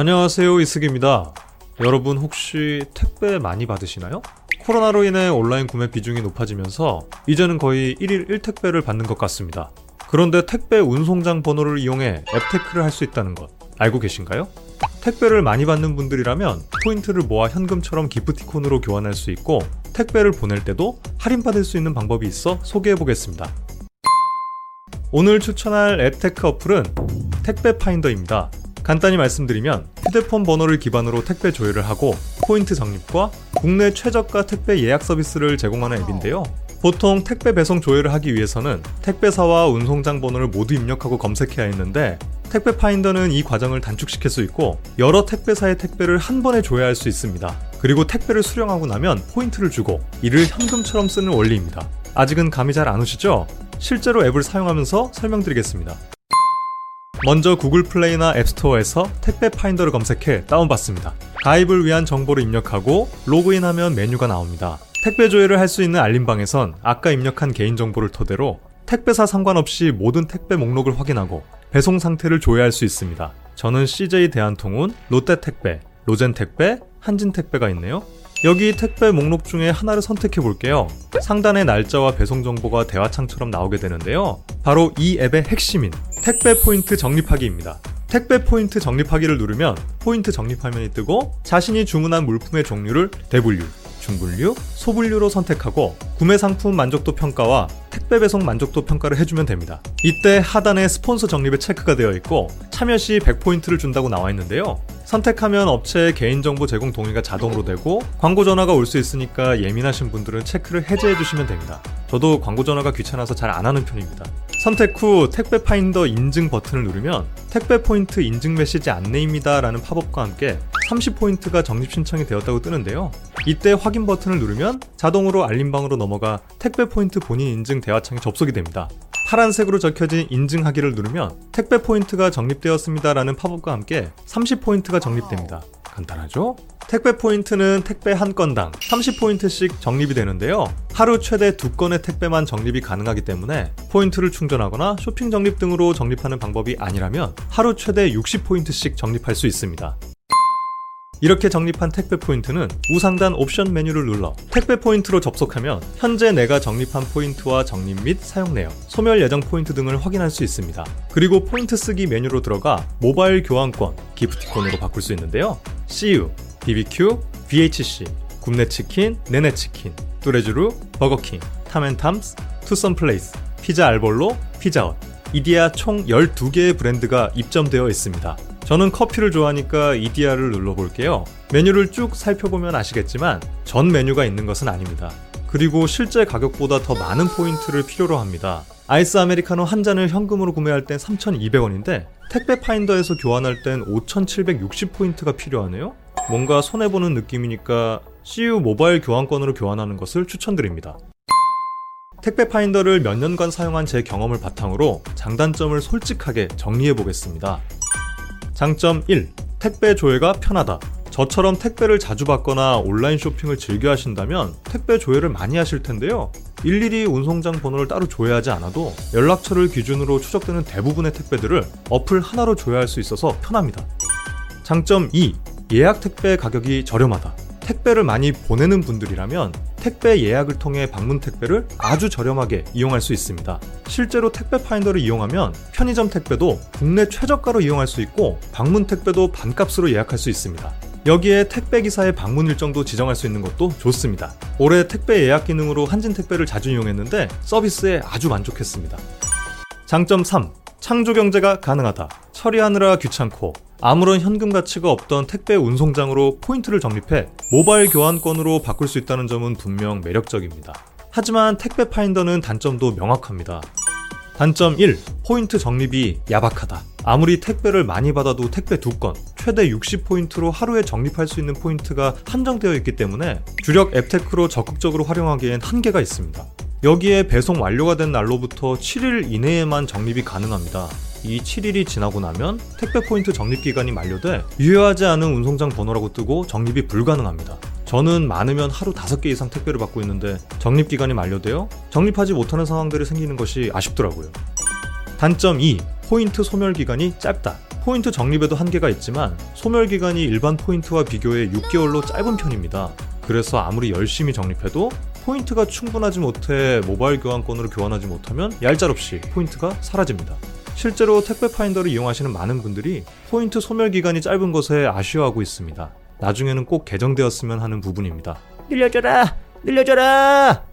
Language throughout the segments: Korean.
안녕하세요 이승입니다. 여러분 혹시 택배 많이 받으시나요? 코로나로 인해 온라인 구매 비중이 높아지면서 이제는 거의 1일 1택배를 받는 것 같습니다. 그런데 택배 운송장 번호를 이용해 앱 테크를 할 수 있다는 것 알고 계신가요? 택배를 많이 받는 분들이라면 포인트를 모아 현금처럼 기프티콘으로 교환할 수 있고 택배를 보낼 때도 할인받을 수 있는 방법이 있어 소개해 보겠습니다. 오늘 추천할 앱테크 어플은 택배 파인더입니다. 간단히 말씀드리면 휴대폰 번호를 기반으로 택배 조회를 하고 포인트 적립과 국내 최저가 택배 예약 서비스를 제공하는 앱인데요. 보통 택배 배송 조회를 하기 위해서는 택배사와 운송장 번호를 모두 입력하고 검색해야 했는데 택배 파인더는 이 과정을 단축시킬 수 있고 여러 택배사의 택배를 한 번에 조회할 수 있습니다. 그리고 택배를 수령하고 나면 포인트를 주고 이를 현금처럼 쓰는 원리입니다. 아직은 감이 잘 안 오시죠? 실제로 앱을 사용하면서 설명드리겠습니다. 먼저 구글 플레이나 앱스토어에서 택배 파인더를 검색해 다운받습니다. 가입을 위한 정보를 입력하고 로그인하면 메뉴가 나옵니다. 택배 조회를 할 수 있는 알림방에선 아까 입력한 개인정보를 토대로 택배사 상관없이 모든 택배 목록을 확인하고 배송 상태를 조회할 수 있습니다. 저는 CJ 대한통운, 롯데택배, 로젠택배, 한진택배가 있네요. 여기 택배 목록 중에 하나를 선택해 볼게요. 상단의 날짜와 배송 정보가 대화창처럼 나오게 되는데요. 바로 이 앱의 핵심인 택배 포인트 적립하기입니다. 택배 포인트 적립하기를 누르면 포인트 적립 화면이 뜨고 자신이 주문한 물품의 종류를 대분류, 중분류, 소분류로 선택하고 구매 상품 만족도 평가와 택배 배송 만족도 평가를 해주면 됩니다. 이때 하단에 스폰서 적립에 체크가 되어 있고 참여 시 100포인트를 준다고 나와 있는데요. 선택하면 업체의 개인정보 제공 동의가 자동으로 되고 광고 전화가 올 수 있으니까 예민하신 분들은 체크를 해제해 주시면 됩니다. 저도 광고 전화가 귀찮아서 잘 안 하는 편입니다. 선택 후 택배 파인더 인증 버튼을 누르면 택배 포인트 인증 메시지 안내입니다 라는 팝업과 함께 30포인트가 적립 신청이 되었다고 뜨는데요. 이때 확인 버튼을 누르면 자동으로 알림방으로 넘어가 택배 포인트 본인 인증 대화창에 접속이 됩니다. 파란색으로 적혀진 인증하기를 누르면 택배 포인트가 적립되었습니다 라는 팝업과 함께 30포인트가 적립됩니다. 간단하죠? 택배 포인트는 택배 한 건당 30포인트씩 적립이 되는데요. 하루 최대 두 건의 택배만 적립이 가능하기 때문에 포인트를 충전하거나 쇼핑 적립 등으로 적립하는 방법이 아니라면 하루 최대 60포인트씩 적립할 수 있습니다. 이렇게 적립한 택배 포인트는 우상단 옵션 메뉴를 눌러 택배 포인트로 접속하면 현재 내가 적립한 포인트와 적립 및 사용 내역, 소멸 예정 포인트 등을 확인할 수 있습니다. 그리고 포인트 쓰기 메뉴로 들어가 모바일 교환권, 기프티콘으로 바꿀 수 있는데요. CU, BBQ, BHC, 굽네치킨, 네네치킨, 뚜레쥬르, 버거킹, 탐앤탐스, 투썸플레이스, 피자 알볼로, 피자헛, 이디야 총 12개의 브랜드가 입점되어 있습니다. 저는 커피를 좋아하니까 이디야를 눌러볼게요. 메뉴를 쭉 살펴보면 아시겠지만 전 메뉴가 있는 것은 아닙니다. 그리고 실제 가격보다 더 많은 포인트를 필요로 합니다. 아이스 아메리카노 한 잔을 현금으로 구매할 땐 3,200원인데 택배 파인더에서 교환할 땐 5,760포인트가 필요하네요? 뭔가 손해보는 느낌이니까 CU 모바일 교환권으로 교환하는 것을 추천드립니다. 택배 파인더를 몇 년간 사용한 제 경험을 바탕으로 장단점을 솔직하게 정리해 보겠습니다. 장점 1. 택배 조회가 편하다. 저처럼 택배를 자주 받거나 온라인 쇼핑을 즐겨 하신다면 택배 조회를 많이 하실 텐데요. 일일이 운송장 번호를 따로 조회하지 않아도 연락처를 기준으로 추적되는 대부분의 택배들을 어플 하나로 조회할 수 있어서 편합니다. 장점 2. 예약 택배 가격이 저렴하다. 택배를 많이 보내는 분들이라면 택배 예약을 통해 방문 택배를 아주 저렴하게 이용할 수 있습니다. 실제로 택배 파인더를 이용하면 편의점 택배도 국내 최저가로 이용할 수 있고 방문 택배도 반값으로 예약할 수 있습니다. 여기에 택배 기사의 방문 일정도 지정할 수 있는 것도 좋습니다. 올해 택배 예약 기능으로 한진 택배를 자주 이용했는데 서비스에 아주 만족했습니다. 장점 3. 창조 경제가 가능하다. 처리하느라 귀찮고 아무런 현금 가치가 없던 택배 운송장으로 포인트를 적립해 모바일 교환권으로 바꿀 수 있다는 점은 분명 매력적입니다. 하지만 택배 파인더는 단점도 명확합니다. 단점 1. 포인트 적립이 야박하다. 아무리 택배를 많이 받아도 택배 2건, 최대 60포인트로 하루에 적립할 수 있는 포인트가 한정되어 있기 때문에 주력 앱테크로 적극적으로 활용하기엔 한계가 있습니다. 여기에 배송 완료가 된 날로부터 7일 이내에만 적립이 가능합니다. 이 7일이 지나고 나면 택배 포인트 적립 기간이 만료돼 유효하지 않은 운송장 번호라고 뜨고 적립이 불가능합니다. 저는 많으면 하루 5개 이상 택배를 받고 있는데 적립 기간이 만료되어 적립하지 못하는 상황들이 생기는 것이 아쉽더라고요. 단점 2. 포인트 소멸 기간이 짧다. 포인트 적립에도 한계가 있지만 소멸 기간이 일반 포인트와 비교해 6개월로 짧은 편입니다. 그래서 아무리 열심히 적립해도 포인트가 충분하지 못해 모바일 교환권으로 교환하지 못하면 얄짤없이 포인트가 사라집니다. 실제로 택배 파인더를 이용하시는 많은 분들이 포인트 소멸 기간이 짧은 것에 아쉬워하고 있습니다. 나중에는 꼭 개정되었으면 하는 부분입니다. 늘려줘라! 늘려줘라!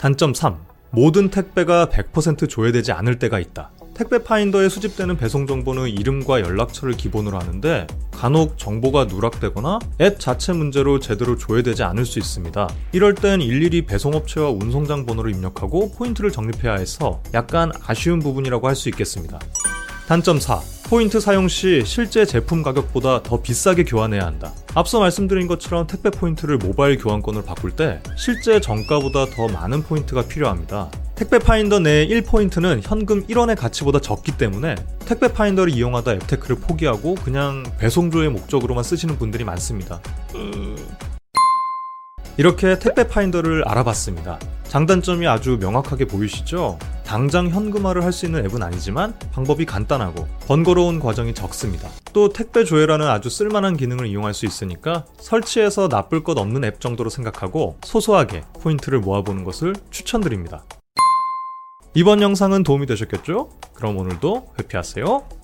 단점 3. 모든 택배가 100% 조회되지 않을 때가 있다. 택배 파인더에 수집되는 배송 정보는 이름과 연락처를 기본으로 하는데 간혹 정보가 누락되거나 앱 자체 문제로 제대로 조회되지 않을 수 있습니다. 이럴 땐 일일이 배송업체와 운송장 번호를 입력하고 포인트를 적립해야 해서 약간 아쉬운 부분이라고 할 수 있겠습니다. 단점 4. 포인트 사용 시 실제 제품 가격보다 더 비싸게 교환해야 한다. 앞서 말씀드린 것처럼 택배 포인트를 모바일 교환권으로 바꿀 때 실제 정가보다 더 많은 포인트가 필요합니다. 택배 파인더 내 1포인트는 현금 1원의 가치보다 적기 때문에 택배 파인더를 이용하다 앱테크를 포기하고 그냥 배송조회 목적으로만 쓰시는 분들이 많습니다. 이렇게 택배 파인더를 알아봤습니다. 장단점이 아주 명확하게 보이시죠? 당장 현금화를 할 수 있는 앱은 아니지만 방법이 간단하고 번거로운 과정이 적습니다. 또 택배 조회라는 아주 쓸만한 기능을 이용할 수 있으니까 설치해서 나쁠 것 없는 앱 정도로 생각하고 소소하게 포인트를 모아보는 것을 추천드립니다. 이번 영상은 도움이 되셨겠죠? 그럼 오늘도 회피하세요.